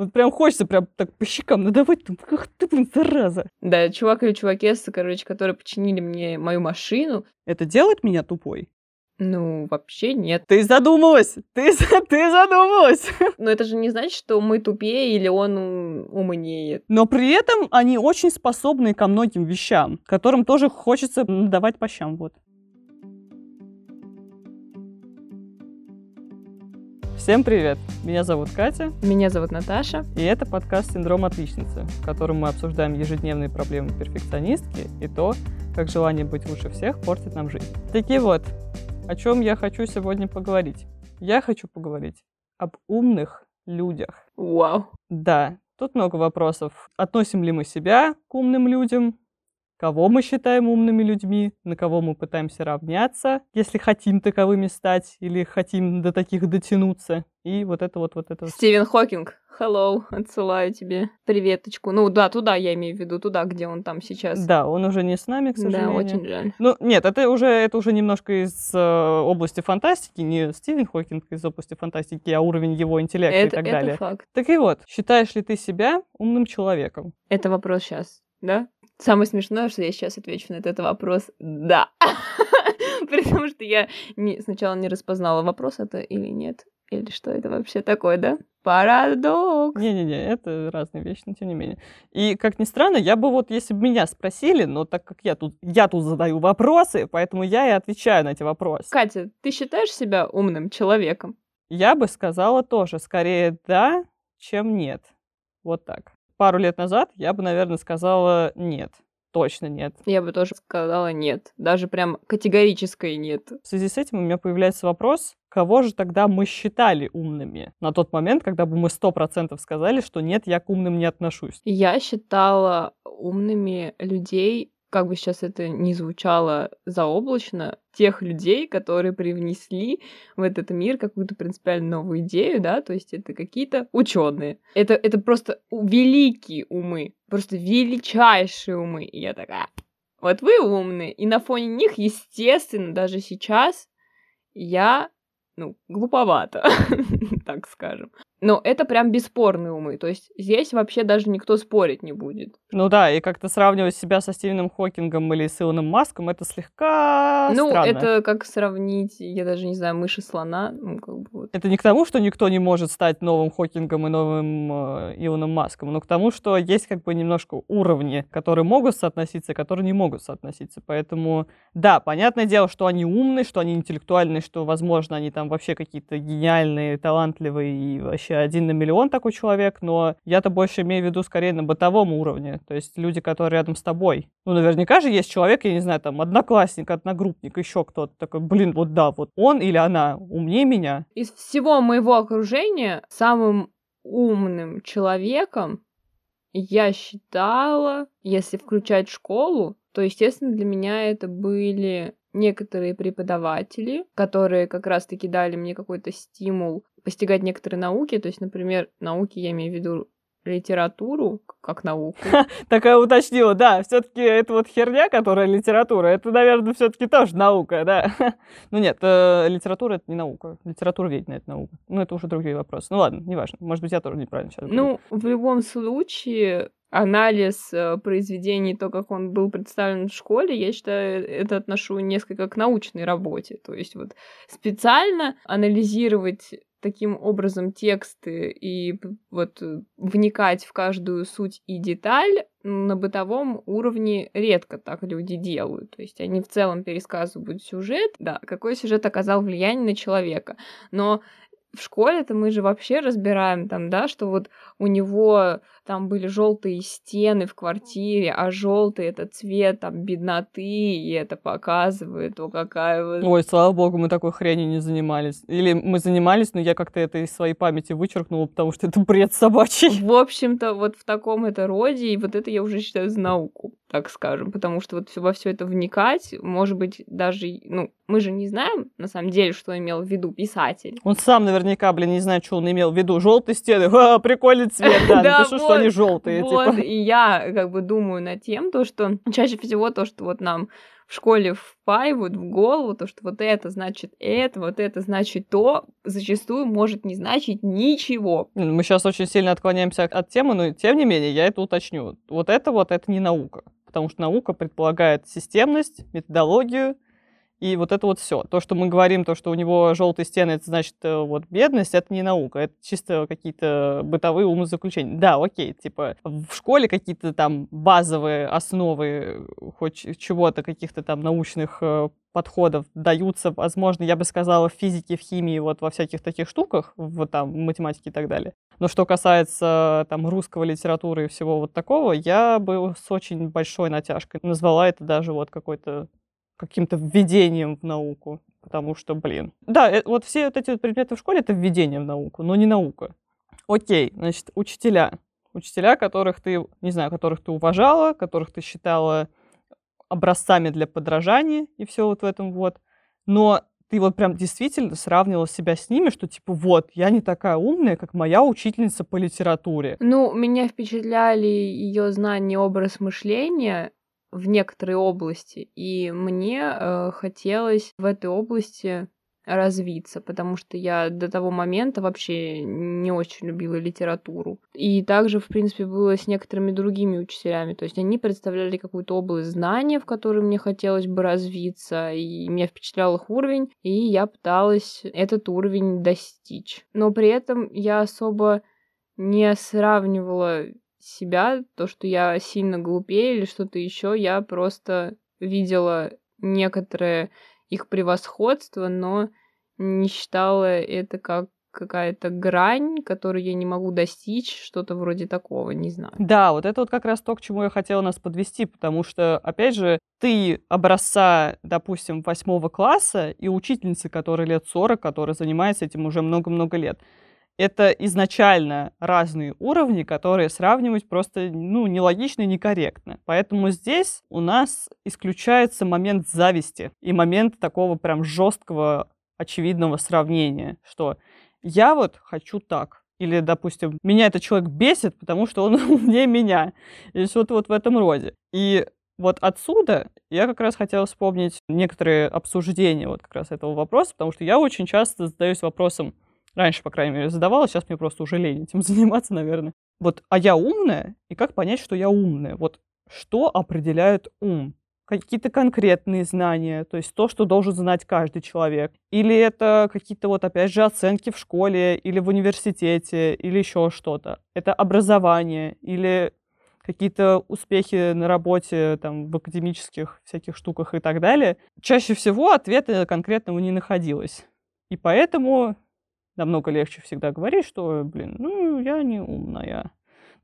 Вот прям хочется прям так по щекам надавать, там, ах ты, блин, зараза. Да, чувак или чувакесса, короче, которые починили мне мою машину. Это делает меня тупой? Ну, вообще нет. Ты задумалась! Ты, ты задумалась! Но это же не значит, что мы тупее или он умнее. Но при этом они очень способны ко многим вещам, которым тоже хочется давать по щам, вот. Всем привет! Меня зовут Катя. Меня зовут Наташа. И это подкаст «Синдром отличницы», в котором мы обсуждаем ежедневные проблемы перфекционистки и то, как желание быть лучше всех портит нам жизнь. Такие вот, о чем я хочу сегодня поговорить? Я хочу поговорить об умных людях. Вау. Да, тут много вопросов. Относим ли мы себя к умным людям? Кого мы считаем умными людьми, на кого мы пытаемся равняться, если хотим таковыми стать или хотим до таких дотянуться. И вот это вот, вот это. Стивен Хокинг, hello, отсылаю тебе приветочку. Ну да, туда я имею в виду, туда, где он там сейчас. Да, он уже не с нами, к сожалению. Да, очень жаль. Ну, нет, это уже, это уже немножко из э, области фантастики, не Стивен Хокинг из области фантастики, а уровень его интеллекта это, и так это далее. факт. Так и вот, считаешь ли ты себя умным человеком? Это вопрос сейчас, да? Самое смешное, что я сейчас отвечу на этот вопрос «да». При том, что я не, сначала не распознала, вопрос это или нет. Или что это вообще такое, да? Парадокс. Не-не-не, это разные вещи, но тем не менее. И, как ни странно, я бы вот, если бы меня спросили, но так как я тут, я тут задаю вопросы, поэтому я и отвечаю на эти вопросы. Катя, ты считаешь себя умным человеком? Я бы сказала тоже, скорее да, чем нет. Вот так пару лет назад я бы, наверное, сказала нет. Точно нет. Я бы тоже сказала нет. Даже прям категорическое нет. В связи с этим у меня появляется вопрос, кого же тогда мы считали умными на тот момент, когда бы мы сто процентов сказали, что нет, я к умным не отношусь. Я считала умными людей, как бы сейчас это ни звучало заоблачно, тех людей, которые привнесли в этот мир какую-то принципиально новую идею, да, то есть это какие-то ученые. Это, это просто великие умы, просто величайшие умы. И я такая, вот вы умные, и на фоне них, естественно, даже сейчас я, ну, глуповато, так скажем. Но это прям бесспорные умы. То есть здесь вообще даже никто спорить не будет. Ну да, и как-то сравнивать себя со Стивеном Хокингом или с Илоном Маском, это слегка Ну, странно. это как сравнить, я даже не знаю, мыши слона. Ну, как бы вот. Это не к тому, что никто не может стать новым Хокингом и новым э, Илоном Маском, но к тому, что есть как бы немножко уровни, которые могут соотноситься, которые не могут соотноситься. Поэтому, да, понятное дело, что они умные, что они интеллектуальные, что, возможно, они там вообще какие-то гениальные, талантливые и вообще один на миллион такой человек, но я-то больше имею в виду скорее на бытовом уровне, то есть люди, которые рядом с тобой. Ну, наверняка же есть человек, я не знаю, там, одноклассник, одногруппник, еще кто-то такой, блин, вот да, вот он или она умнее меня. Из всего моего окружения самым умным человеком я считала, если включать школу, то, естественно, для меня это были некоторые преподаватели, которые как раз-таки дали мне какой-то стимул постигать некоторые науки. То есть, например, науки я имею в виду литературу как науку. Такая уточнила, да, все-таки это вот херня, которая литература, это, наверное, все-таки тоже наука, да. ну нет, э, литература это не наука, литература ведь это наука. Ну это уже другие вопросы. Ну ладно, неважно, может быть, я тоже неправильно сейчас Ну, в любом случае, анализ э, произведений, то, как он был представлен в школе, я считаю, это отношу несколько к научной работе. То есть вот специально анализировать таким образом тексты и вот э, вникать в каждую суть и деталь на бытовом уровне редко так люди делают. То есть они в целом пересказывают сюжет, да, какой сюжет оказал влияние на человека. Но в школе-то мы же вообще разбираем там, да, что вот у него там были желтые стены в квартире, а желтый это цвет там бедноты, и это показывает, то какая вот... Ой, слава богу, мы такой хренью не занимались. Или мы занимались, но я как-то это из своей памяти вычеркнула, потому что это бред собачий. В общем-то, вот в таком это роде, и вот это я уже считаю за науку, так скажем, потому что вот во все это вникать, может быть, даже, ну, мы же не знаем, на самом деле, что имел в виду писатель. Он сам наверняка, блин, не знает, что он имел в виду. Желтые стены, ха, прикольный цвет, да, напишу, что они желтые. Вот, типа. и я как бы думаю над тем, то, что чаще всего то, что вот нам в школе впаивают в голову, то, что вот это значит это, вот это значит то, зачастую может не значить ничего. Мы сейчас очень сильно отклоняемся от темы, но тем не менее я это уточню. Вот это вот, это не наука, потому что наука предполагает системность, методологию, и вот это вот все. То, что мы говорим, то, что у него желтые стены, это значит э, вот бедность, это не наука, это чисто какие-то бытовые умозаключения. Да, окей, типа в школе какие-то там базовые основы хоть чего-то, каких-то там научных э, подходов даются, возможно, я бы сказала, в физике, в химии, вот во всяких таких штуках, вот там, в математике и так далее. Но что касается там русского литературы и всего вот такого, я бы с очень большой натяжкой назвала это даже вот какой-то каким-то введением в науку. Потому что, блин. Да, э, вот все вот эти вот предметы в школе — это введение в науку, но не наука. Окей, значит, учителя. Учителя, которых ты, не знаю, которых ты уважала, которых ты считала образцами для подражания и все вот в этом вот. Но ты вот прям действительно сравнивала себя с ними, что типа вот, я не такая умная, как моя учительница по литературе. Ну, меня впечатляли ее знания, образ мышления, в некоторые области, и мне э, хотелось в этой области развиться, потому что я до того момента вообще не очень любила литературу. И также, в принципе, было с некоторыми другими учителями. То есть они представляли какую-то область знания, в которой мне хотелось бы развиться, и меня впечатлял их уровень, и я пыталась этот уровень достичь. Но при этом я особо не сравнивала себя, то, что я сильно глупее или что-то еще, я просто видела некоторое их превосходство, но не считала это как какая-то грань, которую я не могу достичь, что-то вроде такого, не знаю. Да, вот это вот как раз то, к чему я хотела нас подвести, потому что, опять же, ты образца, допустим, восьмого класса и учительницы, которая лет 40, которая занимается этим уже много-много лет это изначально разные уровни, которые сравнивать просто ну, нелогично и некорректно. Поэтому здесь у нас исключается момент зависти и момент такого прям жесткого, очевидного сравнения, что я вот хочу так, или, допустим, меня этот человек бесит, потому что он умнее меня. Или что-то вот в этом роде. И вот отсюда я как раз хотела вспомнить некоторые обсуждения вот как раз этого вопроса, потому что я очень часто задаюсь вопросом, Раньше, по крайней мере, задавала, сейчас мне просто уже лень этим заниматься, наверное. Вот, а я умная, и как понять, что я умная? Вот что определяет ум? Какие-то конкретные знания, то есть то, что должен знать каждый человек. Или это какие-то вот, опять же, оценки в школе, или в университете, или еще что-то. Это образование, или какие-то успехи на работе, там, в академических всяких штуках и так далее. Чаще всего ответа конкретного не находилось. И поэтому намного легче всегда говорить, что, блин, ну, я не умная.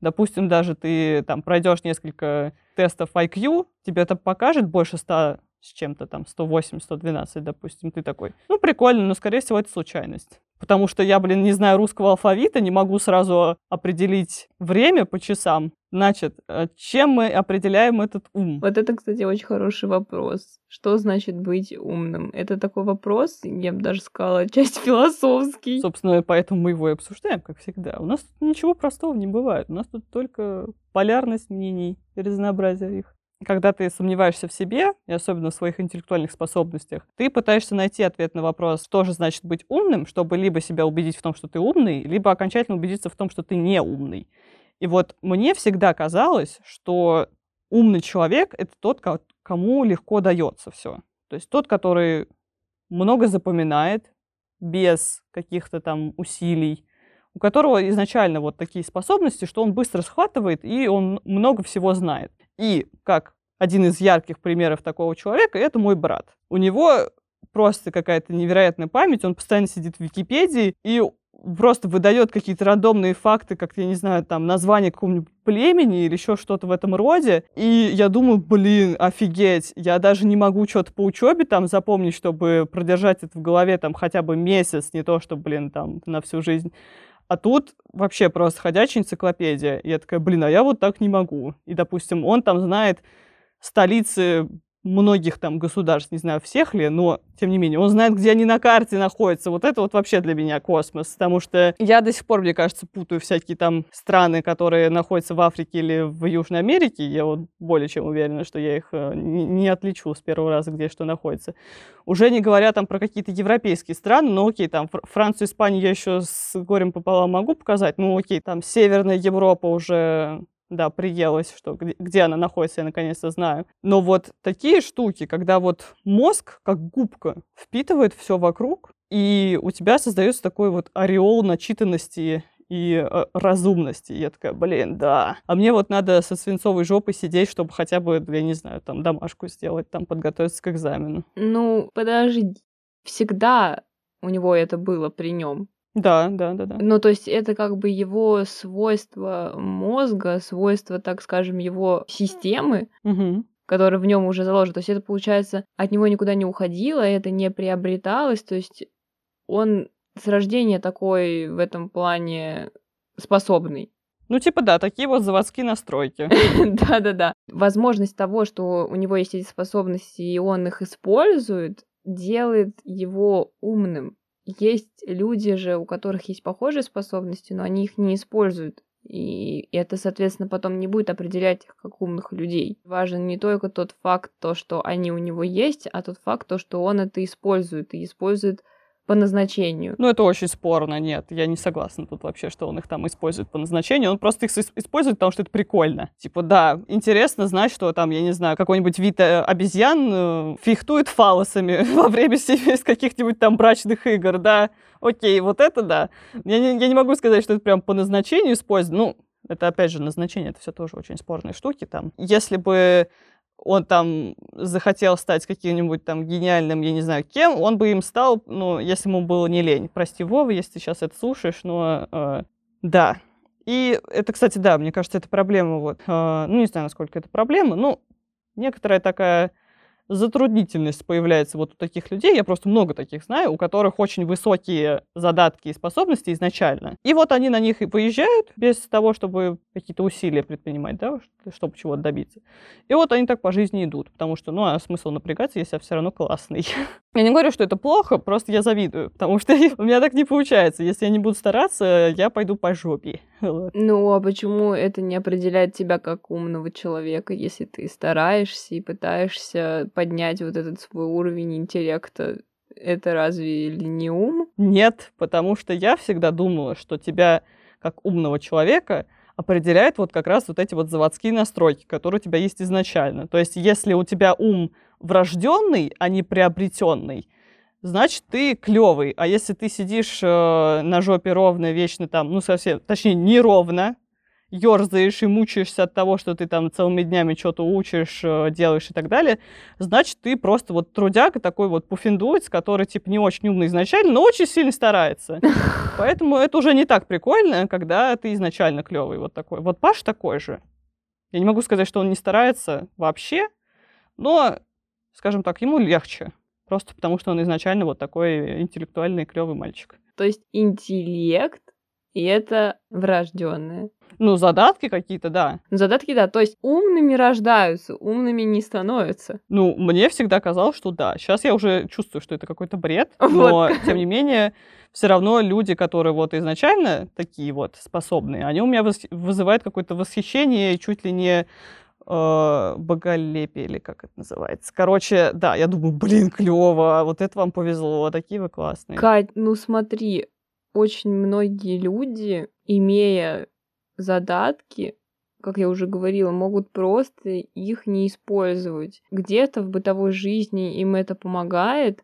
Допустим, даже ты там пройдешь несколько тестов IQ, тебе это покажет больше 100 с чем-то там, 108, 112, допустим, ты такой, ну, прикольно, но, скорее всего, это случайность. Потому что я, блин, не знаю русского алфавита, не могу сразу определить время по часам. Значит, э, чем мы определяем этот ум? Вот это, кстати, очень хороший вопрос. Что значит быть умным? Это такой вопрос, я бы даже сказала, часть философский. Собственно, поэтому мы его и обсуждаем, как всегда. У нас тут ничего простого не бывает. У нас тут только полярность мнений и разнообразие их когда ты сомневаешься в себе, и особенно в своих интеллектуальных способностях, ты пытаешься найти ответ на вопрос, что же значит быть умным, чтобы либо себя убедить в том, что ты умный, либо окончательно убедиться в том, что ты не умный. И вот мне всегда казалось, что умный человек — это тот, кому легко дается все. То есть тот, который много запоминает без каких-то там усилий, у которого изначально вот такие способности, что он быстро схватывает и он много всего знает. И как один из ярких примеров такого человека, это мой брат. У него просто какая-то невероятная память, он постоянно сидит в Википедии и просто выдает какие-то рандомные факты, как, я не знаю, там, название какого-нибудь племени или еще что-то в этом роде. И я думаю, блин, офигеть, я даже не могу что-то по учебе там запомнить, чтобы продержать это в голове там хотя бы месяц, не то, что, блин, там, на всю жизнь. А тут вообще просто ходячая энциклопедия. Я такая, блин, а я вот так не могу. И, допустим, он там знает столицы многих там государств, не знаю, всех ли, но тем не менее, он знает, где они на карте находятся. Вот это вот вообще для меня космос, потому что я до сих пор, мне кажется, путаю всякие там страны, которые находятся в Африке или в Южной Америке. Я вот более чем уверена, что я их э, не отличу с первого раза, где что находится. Уже не говоря там про какие-то европейские страны, ну окей, там Францию, Испанию я еще с горем пополам могу показать, ну окей, там Северная Европа уже да, приелась, что где, где она находится, я наконец-то знаю. Но вот такие штуки, когда вот мозг, как губка, впитывает все вокруг, и у тебя создается такой вот ореол начитанности и э, разумности. Я такая, блин, да. А мне вот надо со свинцовой жопой сидеть, чтобы хотя бы, я не знаю, там домашку сделать, там подготовиться к экзамену. Ну, подожди. Всегда у него это было при нем. Да, да, да, да. Ну, то есть это как бы его свойство мозга, свойство, так скажем, его системы, угу. которая в нем уже заложена. То есть это, получается, от него никуда не уходило, это не приобреталось. То есть он с рождения такой в этом плане способный. Ну, типа, да, такие вот заводские настройки. Да-да-да. Возможность того, что у него есть эти способности, и он их использует, делает его умным. Есть люди же, у которых есть похожие способности, но они их не используют. И это, соответственно, потом не будет определять их как умных людей. Важен не только тот факт, то, что они у него есть, а тот факт, то, что он это использует. И использует по назначению. Ну, это очень спорно, нет, я не согласна тут вообще, что он их там использует по назначению. Он просто их использует, потому что это прикольно. Типа, да, интересно знать, что там, я не знаю, какой-нибудь вид э, обезьян э, фихтует фалосами во время из каких-нибудь там брачных игр, да. Окей, вот это да. Я не, я не могу сказать, что это прям по назначению используется. Ну, это опять же назначение, это все тоже очень спорные штуки там. Если бы он там захотел стать каким-нибудь там гениальным, я не знаю кем, он бы им стал, ну, если ему было не лень. Прости, Вова, если ты сейчас это слушаешь, но э, да. И это, кстати, да, мне кажется, это проблема вот. Э, ну, не знаю, насколько это проблема, ну, некоторая такая затруднительность появляется вот у таких людей, я просто много таких знаю, у которых очень высокие задатки и способности изначально. И вот они на них и поезжают без того, чтобы какие-то усилия предпринимать, да, чтобы чего-то добиться. И вот они так по жизни идут, потому что, ну, а смысл напрягаться, если я все равно классный. Я не говорю, что это плохо, просто я завидую, потому что у меня так не получается. Если я не буду стараться, я пойду по жопе. Ну, а почему это не определяет тебя как умного человека, если ты стараешься и пытаешься поднять вот этот свой уровень интеллекта? Это разве ли не ум? Нет, потому что я всегда думала, что тебя как умного человека определяет вот как раз вот эти вот заводские настройки, которые у тебя есть изначально. То есть, если у тебя ум врожденный, а не приобретенный, значит, ты клевый. А если ты сидишь э, на жопе ровно, вечно там, ну, совсем, точнее, неровно, ерзаешь и мучаешься от того, что ты там целыми днями что-то учишь, э, делаешь и так далее, значит, ты просто вот трудяга такой вот пуфиндуец, который, типа, не очень умный изначально, но очень сильно старается. Поэтому это уже не так прикольно, когда ты изначально клевый вот такой. Вот Паш такой же. Я не могу сказать, что он не старается вообще, но, скажем так, ему легче. Просто потому, что он изначально вот такой интеллектуальный клевый мальчик. То есть интеллект и это врожденное. Ну, задатки какие-то, да. Задатки, да. То есть умными рождаются, умными не становятся. Ну, мне всегда казалось, что да. Сейчас я уже чувствую, что это какой-то бред, но, вот. тем не менее, все равно люди, которые вот изначально такие вот способные, они у меня вызывают какое-то восхищение, чуть ли не э, боголепие, или как это называется. Короче, да, я думаю, блин, клево, вот это вам повезло, такие вы классные. Кать, ну смотри, очень многие люди, имея задатки, как я уже говорила, могут просто их не использовать. Где-то в бытовой жизни им это помогает,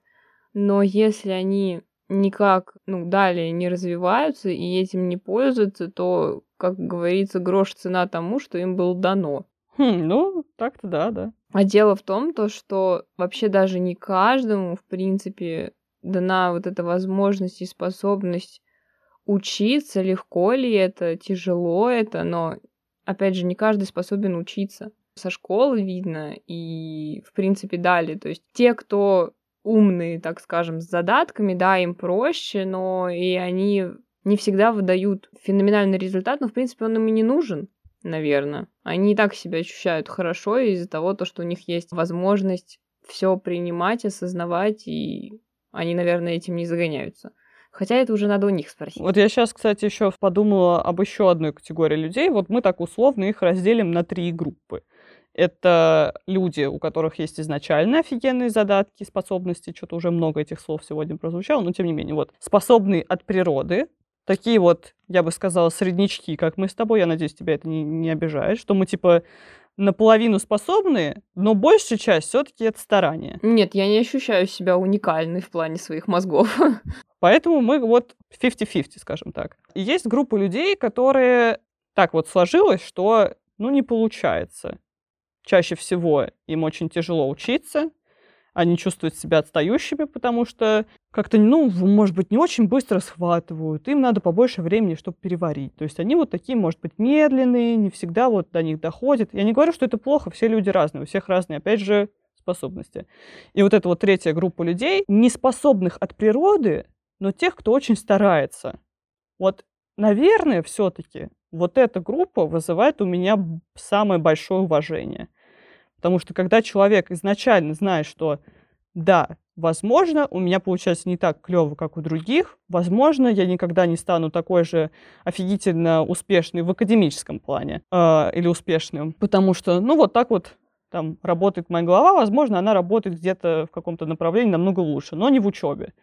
но если они никак, ну, далее не развиваются и этим не пользуются, то, как говорится, грош цена тому, что им было дано. Хм, ну, так-то да, да. А дело в том, то, что вообще даже не каждому, в принципе, дана вот эта возможность и способность учиться, легко ли это, тяжело это, но, опять же, не каждый способен учиться. Со школы видно и, в принципе, далее. То есть те, кто умные, так скажем, с задатками, да, им проще, но и они не всегда выдают феноменальный результат, но, в принципе, он им и не нужен. Наверное. Они и так себя ощущают хорошо из-за того, то, что у них есть возможность все принимать, осознавать, и они, наверное, этим не загоняются. Хотя это уже надо у них спросить. Вот я сейчас, кстати, еще подумала об еще одной категории людей. Вот мы так условно их разделим на три группы. Это люди, у которых есть изначально офигенные задатки, способности. Что-то уже много этих слов сегодня прозвучало, но тем не менее. Вот способные от природы, такие вот, я бы сказала, среднячки, как мы с тобой, я надеюсь, тебя это не, не обижает, что мы, типа, наполовину способны, но большая часть все-таки это старание. Нет, я не ощущаю себя уникальной в плане своих мозгов. Поэтому мы вот 50-50, скажем так. И есть группа людей, которые так вот сложилось, что ну не получается. Чаще всего им очень тяжело учиться, они чувствуют себя отстающими, потому что как-то, ну, может быть, не очень быстро схватывают, им надо побольше времени, чтобы переварить. То есть они вот такие, может быть, медленные, не всегда вот до них доходит. Я не говорю, что это плохо, все люди разные, у всех разные, опять же, способности. И вот эта вот третья группа людей, не способных от природы, но тех, кто очень старается. Вот, наверное, все-таки вот эта группа вызывает у меня самое большое уважение. Потому что когда человек изначально знает, что да, возможно, у меня получается не так клево, как у других, возможно, я никогда не стану такой же офигительно успешный в академическом плане э, или успешным, потому что, ну, вот так вот там работает моя голова, возможно, она работает где-то в каком-то направлении намного лучше, но не в учебе.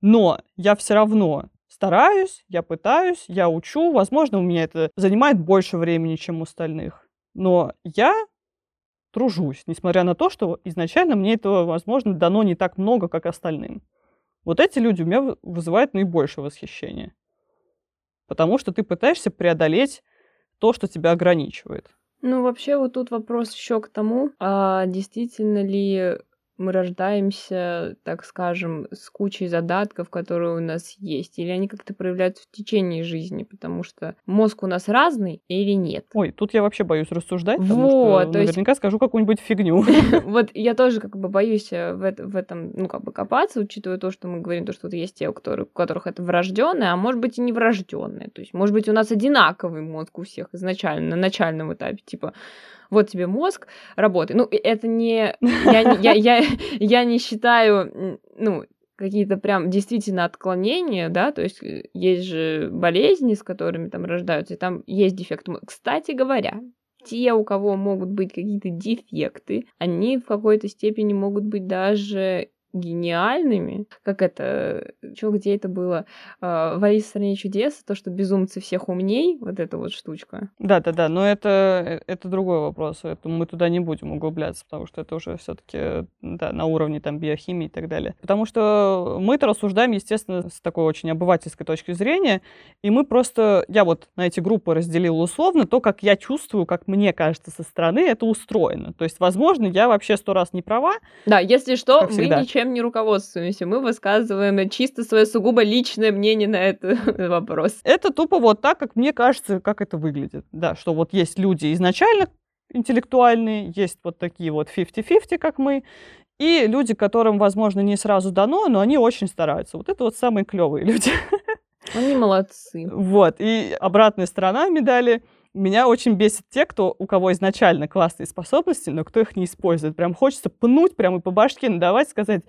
Но я все равно стараюсь, я пытаюсь, я учу, возможно, у меня это занимает больше времени, чем у остальных. Но я тружусь, несмотря на то, что изначально мне этого, возможно, дано не так много, как остальным. Вот эти люди у меня вызывают наибольшее восхищение. Потому что ты пытаешься преодолеть то, что тебя ограничивает. Ну, вообще, вот тут вопрос еще к тому, а действительно ли мы рождаемся, так скажем, с кучей задатков, которые у нас есть, или они как-то проявляются в течение жизни, потому что мозг у нас разный или нет. Ой, тут я вообще боюсь рассуждать, потому вот, что наверняка есть... скажу какую-нибудь фигню. Вот я тоже как бы боюсь э, в этом, ну, как бы копаться, учитывая то, что мы говорим, то, что есть те, у которых это врожденное, а может быть и не врожденное. То есть, может быть, у нас одинаковый мозг у всех изначально, на начальном этапе, типа, вот тебе мозг, работай. Ну, это не... Я, я, я, я не считаю, ну, какие-то прям действительно отклонения, да, то есть э, есть же болезни, с которыми там рождаются, и там есть дефект. Кстати говоря, те, у кого могут быть какие-то дефекты, они в какой-то степени могут быть даже гениальными, как это, что где это было, а, в Алисе в стране чудес, то, что безумцы всех умней, вот эта вот штучка. Да-да-да, но это, э, это другой вопрос, это мы туда не будем углубляться, потому что это уже все таки да, на уровне там биохимии и так далее. Потому что мы-то рассуждаем, естественно, с такой очень обывательской точки зрения, и мы просто, я вот на эти группы разделила условно то, как я чувствую, как мне кажется со стороны это устроено. То есть, возможно, я вообще сто раз не права. Да, если что, мы ничем ничем не руководствуемся. Мы высказываем чисто свое сугубо личное мнение на этот вопрос. Это тупо вот так, как мне кажется, как это выглядит. Да, что вот есть люди изначально интеллектуальные, есть вот такие вот 50-50, как мы, и люди, которым, возможно, не сразу дано, но они очень стараются. Вот это вот самые клевые люди. Они молодцы. Вот. И обратная сторона медали — меня очень бесит те, кто, у кого изначально классные способности, но кто их не использует. Прям хочется пнуть, прямо по башке надавать, сказать,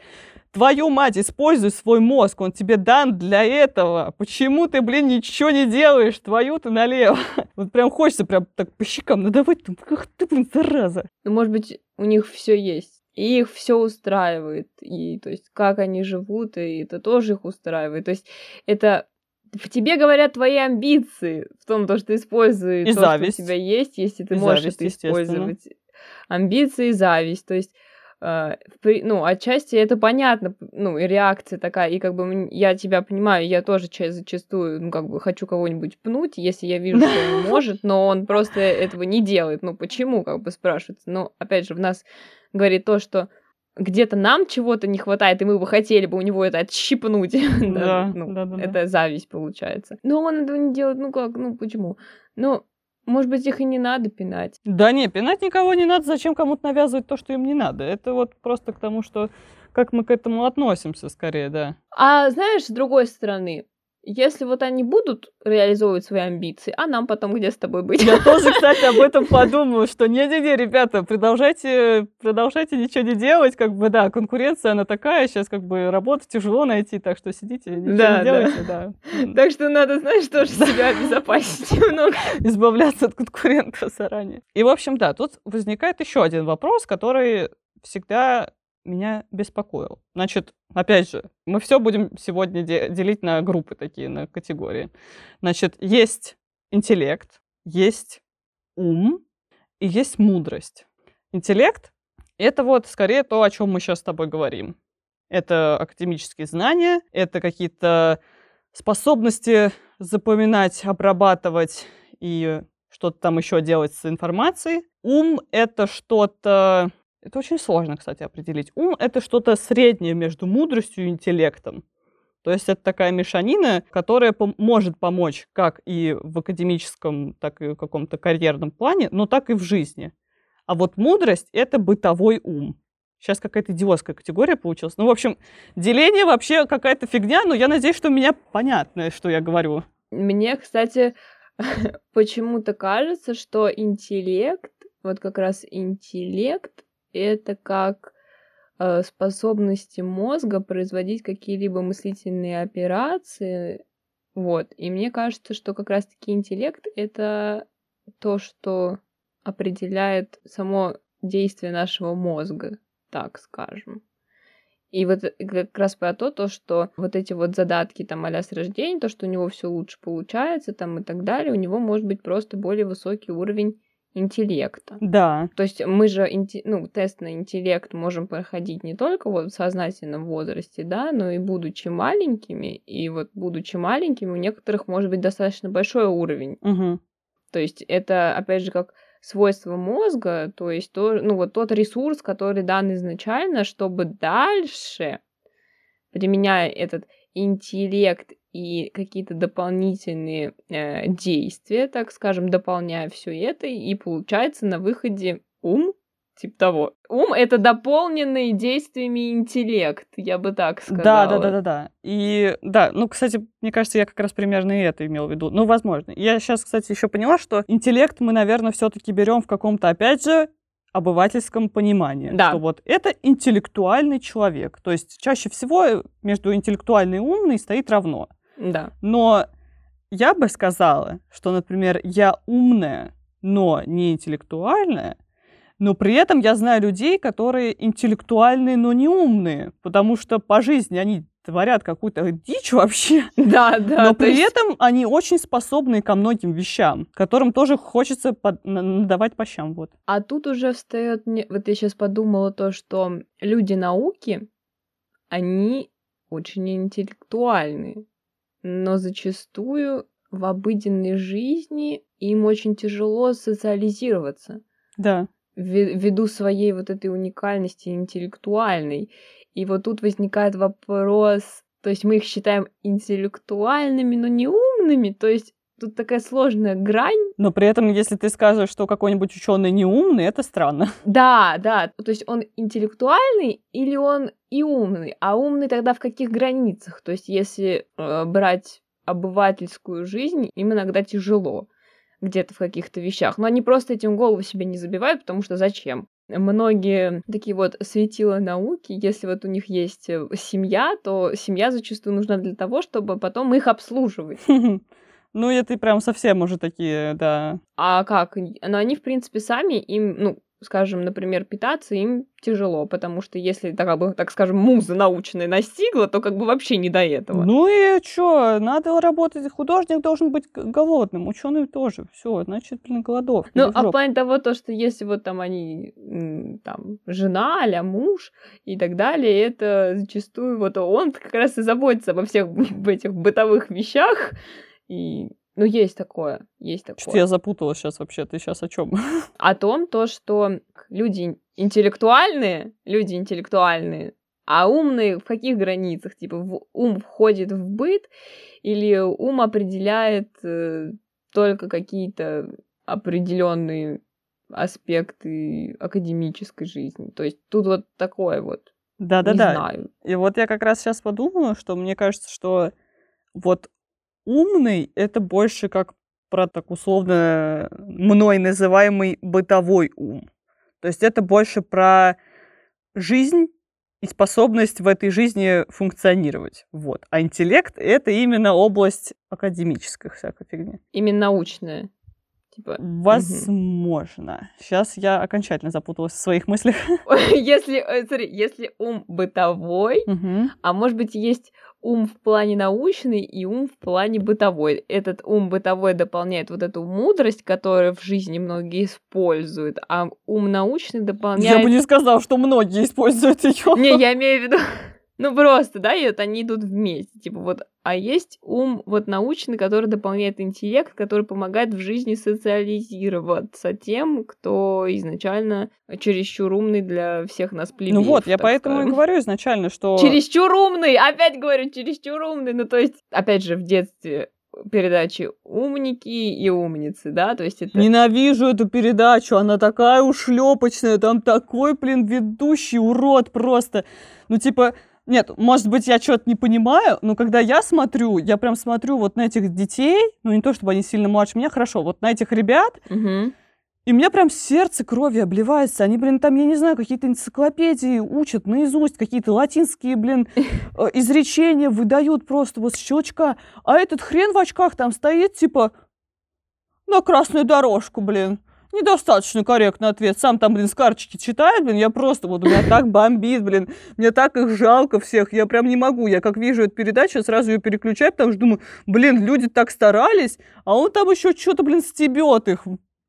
твою мать, используй свой мозг, он тебе дан для этого. Почему ты, блин, ничего не делаешь? Твою ты налево. Вот прям хочется прям так по щекам надавать. Ах ты, блин, зараза. Ну, может быть, у них все есть. И их все устраивает. И то есть, как они живут, и это тоже их устраивает. То есть, это в тебе говорят твои амбиции, в том, то, что ты используешь и то, зависть. что у тебя есть, если ты и можешь зависть, это использовать. Амбиции и зависть. То есть Uh, ну, отчасти это понятно, ну, и реакция такая, и как бы я тебя понимаю, я тоже зачастую, ну, как бы хочу кого-нибудь пнуть, если я вижу, что он может, но он просто этого не делает. Ну, почему, как бы спрашивается. Но, опять же, в нас говорит то, что где-то нам чего-то не хватает, и мы бы хотели бы у него это отщипнуть. Да, ну, да, да, это зависть получается. Но он этого не делает, ну как, ну почему? Ну, может быть, их и не надо пинать. Да не, пинать никого не надо, зачем кому-то навязывать то, что им не надо. Это вот просто к тому, что как мы к этому относимся, скорее, да. А знаешь, с другой стороны, если вот они будут реализовывать свои амбиции, а нам потом где с тобой быть? Я тоже, кстати, об этом подумала, что не-не-не, ребята, продолжайте, продолжайте ничего не делать, как бы, да, конкуренция, она такая, сейчас как бы работу тяжело найти, так что сидите, ничего Да, не да. делайте, да. Так что надо, знаешь, тоже себя обезопасить немного. Избавляться от конкурентов заранее. И, в общем, да, тут возникает еще один вопрос, который всегда меня беспокоил. Значит, опять же, мы все будем сегодня де- делить на группы такие, на категории. Значит, есть интеллект, есть ум и есть мудрость. Интеллект — это вот скорее то, о чем мы сейчас с тобой говорим. Это академические знания, это какие-то способности запоминать, обрабатывать и что-то там еще делать с информацией. Ум — это что-то... Это очень сложно, кстати, определить. Ум — это что-то среднее между мудростью и интеллектом. То есть это такая мешанина, которая пом- может помочь как и в академическом, так и в каком-то карьерном плане, но так и в жизни. А вот мудрость — это бытовой ум. Сейчас какая-то идиотская категория получилась. Ну, в общем, деление вообще какая-то фигня, но я надеюсь, что у меня понятно, что я говорю. Мне, кстати, почему-то кажется, что интеллект, вот как раз интеллект, это как э, способности мозга производить какие-либо мыслительные операции. Вот. И мне кажется, что как раз-таки интеллект — это то, что определяет само действие нашего мозга, так скажем. И вот э, как раз про то, то, что вот эти вот задатки там а с рождения, то, что у него все лучше получается там и так далее, у него может быть просто более высокий уровень интеллекта. Да. То есть мы же ну, тест на интеллект можем проходить не только вот в сознательном возрасте, да, но и будучи маленькими. И вот будучи маленькими, у некоторых может быть достаточно большой уровень. Мгм. То есть это, опять же, как свойство мозга, то есть то, ну, вот тот ресурс, который дан изначально, чтобы дальше, применяя этот интеллект и какие-то дополнительные э, действия, так скажем, дополняя все это, и получается на выходе ум, типа того. Ум — это дополненный действиями интеллект, я бы так сказала. Да, да, да, да, да. И да, ну, кстати, мне кажется, я как раз примерно и это имел в виду. Ну, возможно. Я сейчас, кстати, еще поняла, что интеллект мы, наверное, все-таки берем в каком-то, опять же, обывательском понимании. Да. Что вот это интеллектуальный человек. То есть чаще всего между интеллектуальный и умный стоит равно. Да. Но я бы сказала, что, например, я умная, но не интеллектуальная, но при этом я знаю людей, которые интеллектуальные, но не умные, потому что по жизни они творят какую-то дичь вообще, Да, да. но при есть- этом они очень способны ко многим вещам, которым тоже хочется под- надавать по щам. Вот. А тут уже встает, вот я сейчас подумала то, что люди науки, они очень интеллектуальны, но зачастую в обыденной жизни им очень тяжело социализироваться Да. вви- ввиду своей вот этой уникальности интеллектуальной. И вот тут возникает вопрос, то есть мы их считаем интеллектуальными, но не умными, то есть тут такая сложная грань, Но при этом, если ты скажешь, что какой-нибудь ученый не умный, это странно. Да, да. То есть он интеллектуальный или он и умный? А умный тогда в каких границах? То есть если э, брать обывательскую жизнь, им иногда тяжело где-то в каких-то вещах. Но они просто этим голову себе не забивают, потому что зачем? Многие такие вот светила науки, если вот у них есть э, семья, то семья зачастую нужна для того, чтобы потом их обслуживать. Ну, это прям совсем уже такие, да. А как? Но они, в принципе, сами им, ну, скажем, например, питаться им тяжело, потому что если, так, как бы, так скажем, муза научная настигла, то как бы вообще не до этого. Ну и что, надо работать, художник должен быть голодным, ученый тоже. Все, значит, блин, голодовка. Ну, а в плане того, то, что если вот там они, там, жена, а муж и так далее, это зачастую вот он как раз и заботится обо всех этих бытовых вещах, и, ну, есть такое, есть такое. Что-то я запуталась сейчас вообще, ты сейчас о чем? о том, то, что люди интеллектуальные, люди интеллектуальные, а умные в каких границах? Типа в ум входит в быт или ум определяет э, только какие-то определенные аспекты академической жизни. То есть тут вот такое вот. Не Да-да-да. знаю. И вот я как раз сейчас подумала, что мне кажется, что вот умный — это больше как про так условно мной называемый бытовой ум. То есть это больше про жизнь и способность в этой жизни функционировать. Вот. А интеллект — это именно область академической всякой фигни. Именно научная. Типа, Возможно. Угу. Сейчас я окончательно запуталась в своих мыслях. Если, э, смотри, если ум бытовой, угу. а может быть есть ум в плане научный и ум в плане бытовой. Этот ум бытовой дополняет вот эту мудрость, которую в жизни многие используют, а ум научный дополняет... Я бы не сказал, что многие используют ее. Не, я имею в виду... Ну, просто, да, и вот они идут вместе. Типа вот, а есть ум вот научный, который дополняет интеллект, который помогает в жизни социализироваться тем, кто изначально чересчур умный для всех нас плебеев. Ну вот, я поэтому скажем. и говорю изначально, что... Чересчур умный! Опять говорю, чересчур умный! Ну, то есть, опять же, в детстве передачи «Умники» и «Умницы», да, то есть это... Ненавижу эту передачу, она такая ушлепочная, там такой, блин, ведущий урод просто. Ну, типа, нет, может быть, я что-то не понимаю, но когда я смотрю, я прям смотрю вот на этих детей, ну не то чтобы они сильно младше меня, хорошо, вот на этих ребят, угу. и у меня прям сердце крови обливается. Они, блин, там, я не знаю, какие-то энциклопедии учат наизусть, какие-то латинские, блин, э, изречения выдают просто вот с щелчка. А этот хрен в очках там стоит, типа, на красную дорожку, блин недостаточно корректный ответ. Сам там, блин, с карточки читает, блин, я просто, вот у меня так бомбит, блин, мне так их жалко всех, я прям не могу. Я как вижу эту передачу, сразу ее переключаю, потому что думаю, блин, люди так старались, а он там еще что-то, блин, стебет их.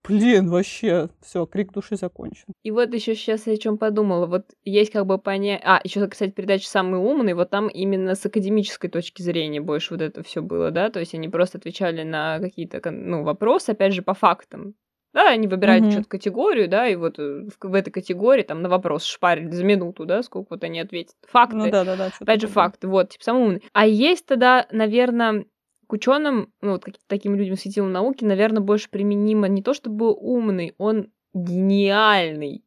Блин, вообще, все, крик души закончен. И вот еще сейчас я о чем подумала. Вот есть как бы понять. А, еще, кстати, передача самый умный, вот там именно с академической точки зрения больше вот это все было, да. То есть они просто отвечали на какие-то ну, вопросы, опять же, по фактам. Да, они выбирают mm-hmm. что-то категорию, да, и вот э, в, в этой категории там на вопрос шпарили за минуту, да, сколько вот они ответят. Факты. Ну да, да, да. Опять же, факты, вот, типа, самый умный. А есть тогда, наверное, к ученым, ну, вот каким-то таким людям светилом науки, наверное, больше применимо не то, чтобы умный, он гениальный.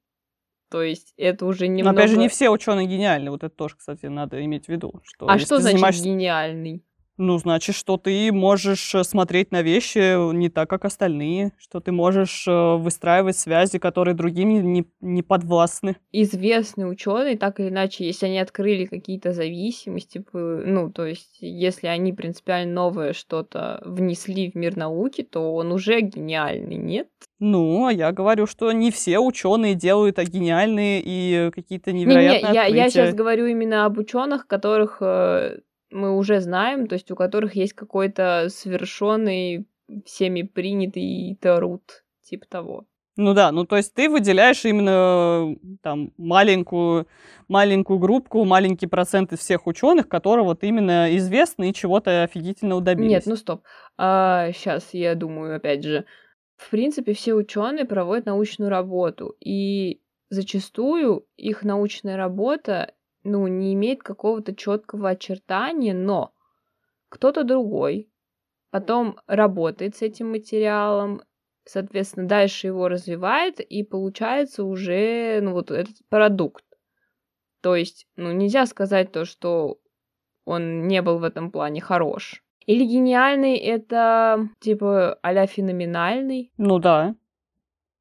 То есть это уже немного... Но опять же, не все ученые гениальны. Вот это тоже, кстати, надо иметь в виду. Что а что значит занимаешься... гениальный? Ну, значит, что ты можешь э, смотреть на вещи не так, как остальные, что ты можешь э, выстраивать связи, которые другим не, не подвластны. Известные ученые, так или иначе, если они открыли какие-то зависимости, ну, то есть, если они принципиально новое что-то внесли в мир науки, то он уже гениальный, нет? Ну, а я говорю, что не все ученые делают а гениальные и какие-то невероятные не, не, я, я сейчас говорю именно об ученых, которых э, мы уже знаем, то есть у которых есть какой-то совершенный, всеми принятый тарут, типа того. Ну да, ну то есть ты выделяешь именно там маленькую, маленькую группку, маленький процент из всех ученых, которые вот именно известны и чего-то офигительно добились. Нет, ну стоп. А, сейчас я думаю, опять же, в принципе, все ученые проводят научную работу, и зачастую их научная работа ну, не имеет какого-то четкого очертания, но кто-то другой потом работает с этим материалом, соответственно, дальше его развивает, и получается уже, ну, вот этот продукт. То есть, ну, нельзя сказать то, что он не был в этом плане хорош. Или гениальный это типа а феноменальный. Ну да.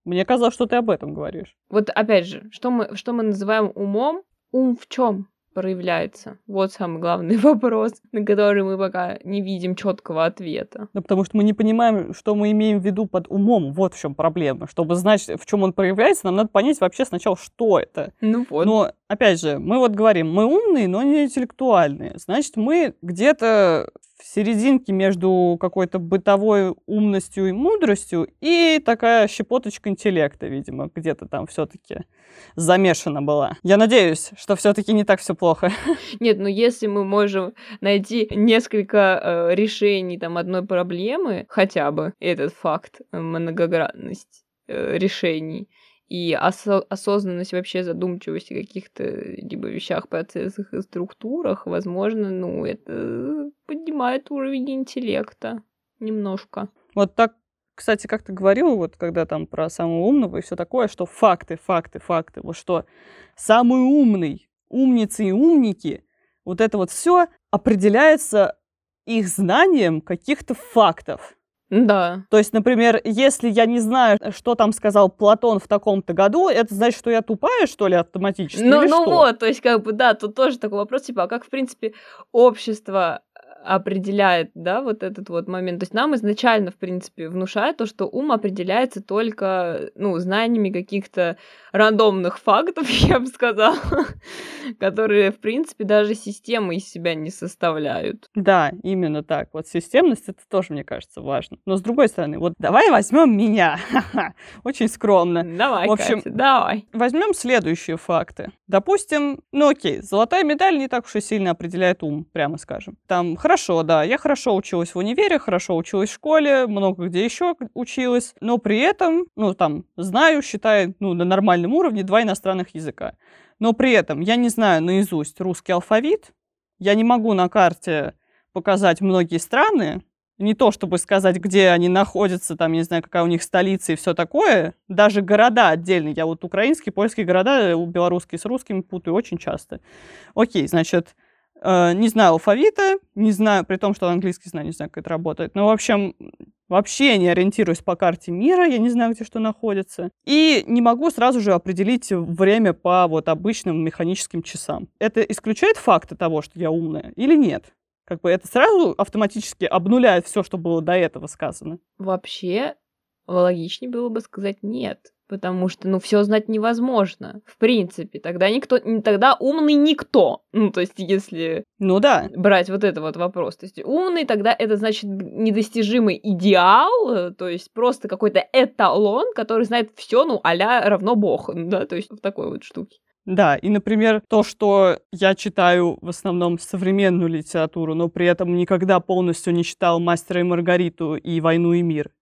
Мне казалось, что ты об этом говоришь. Вот опять же, что мы, что мы называем умом, ум в чем проявляется? Вот самый главный вопрос, на который мы пока не видим четкого ответа. Да, потому что мы не понимаем, что мы имеем в виду под умом. Вот в чем проблема. Чтобы знать, в чем он проявляется, нам надо понять вообще сначала, что это. Ну вот. Но, опять же, мы вот говорим, мы умные, но не интеллектуальные. Значит, мы где-то в серединке между какой-то бытовой умностью и мудростью и такая щепоточка интеллекта, видимо, где-то там все-таки замешана была. Я надеюсь, что все-таки не так все плохо. Нет, ну если мы можем найти несколько э, решений там одной проблемы, хотя бы этот факт, э, многогранность э, решений, и осо- осознанность вообще задумчивости каких-то либо вещах, процессах и структурах, возможно, ну, это поднимает уровень интеллекта немножко. Вот так, кстати, как ты говорил, вот когда там про самого умного и все такое, что факты, факты, факты, вот что самый умный, умницы и умники, вот это вот все определяется их знанием каких-то фактов. Да. То есть, например, если я не знаю, что там сказал Платон в таком-то году, это значит, что я тупая, что ли, автоматически? Ну, ну что? вот, то есть, как бы, да, тут тоже такой вопрос, типа, а как, в принципе, общество определяет, да, вот этот вот момент. То есть нам изначально, в принципе, внушают то, что ум определяется только, ну, знаниями каких-то рандомных фактов, я бы сказала, которые, в принципе, даже системы из себя не составляют. Да, именно так. Вот системность это тоже, мне кажется, важно. Но с другой стороны, вот давай возьмем меня. Очень скромно. Давай, В общем, Катя, давай. Возьмем следующие факты. Допустим, ну окей, золотая медаль не так уж и сильно определяет ум, прямо скажем. Там хорошо, да, я хорошо училась в универе, хорошо училась в школе, много где еще училась, но при этом, ну там, знаю, считаю, ну, на нормальном уровне два иностранных языка. Но при этом я не знаю наизусть русский алфавит, я не могу на карте показать многие страны, не то чтобы сказать, где они находятся, там, я не знаю, какая у них столица и все такое, даже города отдельные. Я вот украинские, польские города, э, белорусские с русскими путаю очень часто. Окей, значит, не знаю алфавита, не знаю, при том, что английский знаю, не знаю, как это работает. Но, в общем, вообще не ориентируюсь по карте мира, я не знаю, где что находится. И не могу сразу же определить время по вот обычным механическим часам. Это исключает факты того, что я умная или нет? Как бы это сразу автоматически обнуляет все, что было до этого сказано. Вообще, логичнее было бы сказать нет. Потому что, ну, все знать невозможно. В принципе, тогда никто, тогда умный никто. Ну, то есть, если Ну да, брать вот это вот вопрос. То есть, умный тогда это значит недостижимый идеал, то есть просто какой-то эталон, который знает все, ну, а равно бог, да, то есть в такой вот штуке. да. И, например, то, что я читаю в основном современную литературу, но при этом никогда полностью не читал «Мастера и Маргариту» и «Войну и мир»,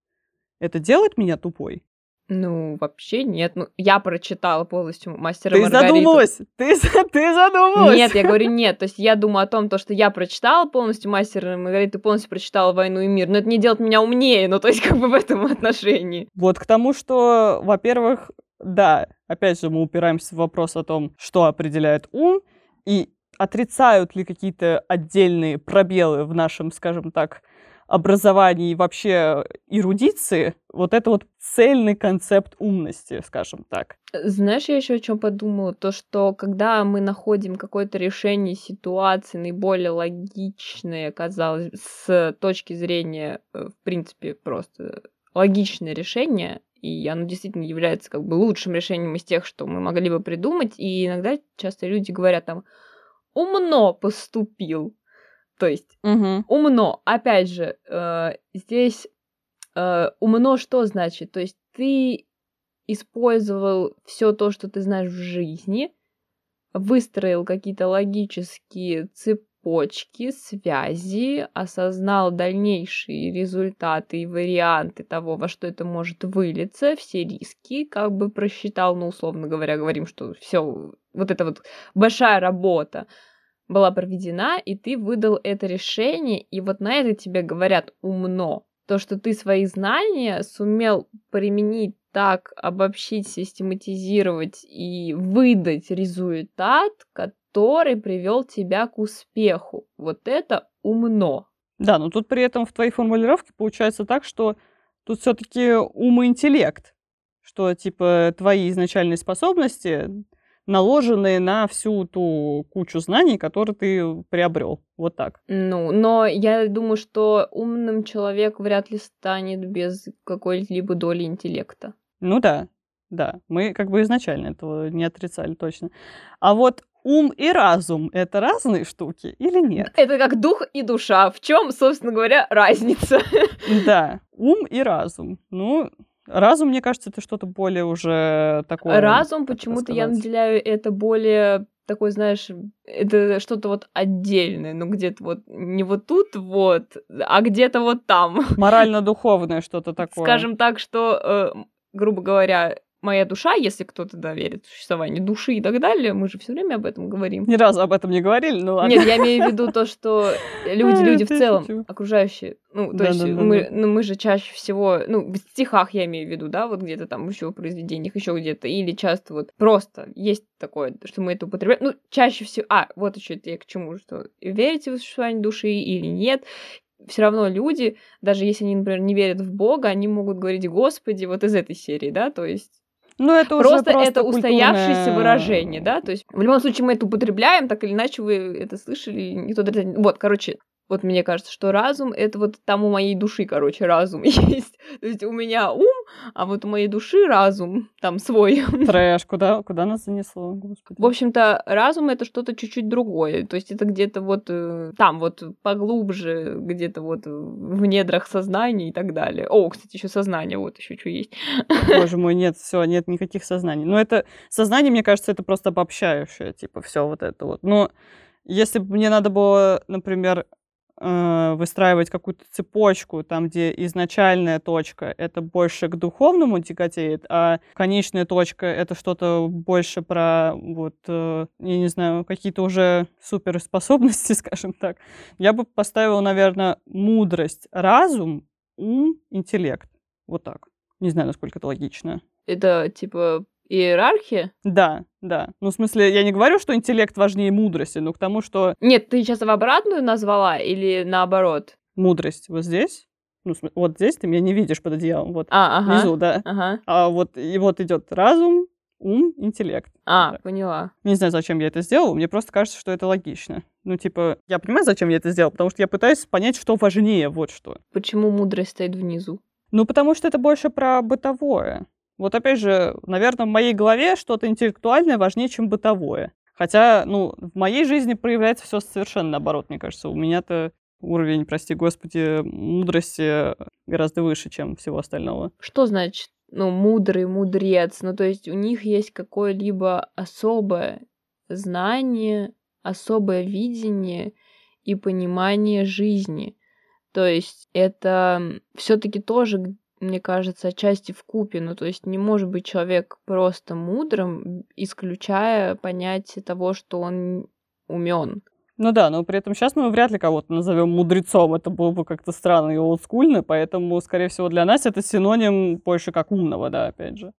это делает меня тупой? Ну, вообще нет. Ну, я прочитала полностью «Мастера Ты Маргариту». задумалась? Ты, за- ты задумалась? Нет, я говорю нет. То есть я думаю о том, то, что я прочитала полностью «Мастера Маргариту», полностью прочитала «Войну и мир», но это не делает меня умнее, ну, то есть как бы в этом отношении. Вот к тому, что, во-первых, да, опять же, мы упираемся в вопрос о том, что определяет ум, и отрицают ли какие-то отдельные пробелы в нашем, скажем так, образовании и вообще эрудиции, вот это вот цельный концепт умности, скажем так. Знаешь, я еще о чем подумала? То, что когда мы находим какое-то решение ситуации наиболее логичное, казалось, с точки зрения, э, в принципе, просто логичное решение, и оно действительно является как бы лучшим решением из тех, что мы могли бы придумать, и иногда часто люди говорят там «умно поступил», то есть Угу. умно. Опять же, э, здесь э, умно что значит? То есть ты использовал все то, что ты знаешь в жизни, выстроил какие-то логические цепочки, связи, осознал дальнейшие результаты и варианты того, во что это может вылиться, все риски, как бы просчитал, ну, условно говоря, говорим, что все, вот это вот большая работа была проведена, и ты выдал это решение, и вот на это тебе говорят умно. То, что ты свои знания сумел применить так, обобщить, систематизировать и выдать результат, который привел тебя к успеху. Вот это умно. Да, но тут при этом в твоей формулировке получается так, что тут все-таки ум и интеллект, что типа твои изначальные способности наложенные на всю ту кучу знаний, которые ты приобрел. Вот так. Ну, но я думаю, что умным человек вряд ли станет без какой-либо доли интеллекта. Ну да, да. Мы как бы изначально этого не отрицали точно. А вот ум и разум — это разные штуки или нет? Это как дух и душа. В чем, собственно говоря, разница? Да, ум и разум. Ну, разум, мне кажется, это что-то более уже такое... Разум почему-то я наделяю это более такой, знаешь, это что-то вот отдельное, ну где-то вот не вот тут вот, а где-то вот там. Морально-духовное что-то такое. Скажем так, что, э, грубо говоря, моя душа, если кто-то да, верит в существование души и так далее, мы же все время об этом говорим. Ни разу об этом не говорили, ну ладно. Нет, я имею в виду то, что люди, люди в целом, окружающие, ну, то есть мы, ну, мы же чаще всего, ну, в стихах я имею в виду, да, вот где-то там еще в произведениях, еще где-то, или часто вот просто есть такое, что мы это употребляем, ну, чаще всего, а, вот еще это я к чему, что верите в существование души или нет, все равно люди, даже если они, например, не верят в Бога, они могут говорить «Господи» вот из этой серии, да, то есть ну, это просто, уже просто это устоявшееся культурное- выражение, да, то есть в любом случае мы это употребляем, так или иначе вы это слышали, никто это- Вот, короче, вот мне кажется, что разум — это вот там у моей души, короче, разум есть. То есть у меня ум, а вот у моей души разум там свой. Трэш, куда, куда нас занесло, господи. В общем-то, разум это что-то чуть-чуть другое. То есть это где-то вот э, там вот поглубже, где-то вот в недрах сознания и так далее. О, кстати, еще сознание, вот еще что есть. Боже мой, нет, все, нет никаких сознаний. Но это сознание, мне кажется, это просто обобщающее, типа, все вот это вот. Но если бы мне надо было, например, выстраивать какую-то цепочку, там, где изначальная точка это больше к духовному тяготеет, а конечная точка это что-то больше про вот, э, я не знаю, какие-то уже суперспособности, скажем так, я бы поставила, наверное, мудрость, разум, ум, интеллект. Вот так. Не знаю, насколько это логично. Это типа иерархия? Да, да. Ну, в смысле, я не говорю, что интеллект важнее мудрости, но к тому, что Нет, ты сейчас в обратную назвала или наоборот? мудрость вот здесь, ну, вот здесь ты меня не видишь под одеялом, вот А, ага. внизу, да. Ага. А вот и вот идет разум, ум, интеллект. А, Так. поняла. Не знаю, зачем я это сделала, мне просто кажется, что это логично. Ну, типа, я понимаю, зачем я это сделала, потому что я пытаюсь понять, что важнее, вот что. Почему мудрость стоит внизу? Ну, потому что это больше про бытовое. Вот опять же, наверное, в моей голове что-то интеллектуальное важнее, чем бытовое. Хотя, ну, в моей жизни проявляется все совершенно наоборот, мне кажется. У меня-то уровень, прости господи, мудрости гораздо выше, чем всего остального. Что значит, ну, мудрый, мудрец? Ну, то есть у них есть какое-либо особое знание, особое видение и понимание жизни. То есть это все-таки тоже, мне кажется, отчасти в купе. Ну, то есть не может быть человек просто мудрым, исключая понятие того, что он умен. Ну да, но при этом сейчас мы вряд ли кого-то назовем мудрецом. Это было бы как-то странно и олдскульно, поэтому, скорее всего, для нас это синоним больше как умного, да, опять же.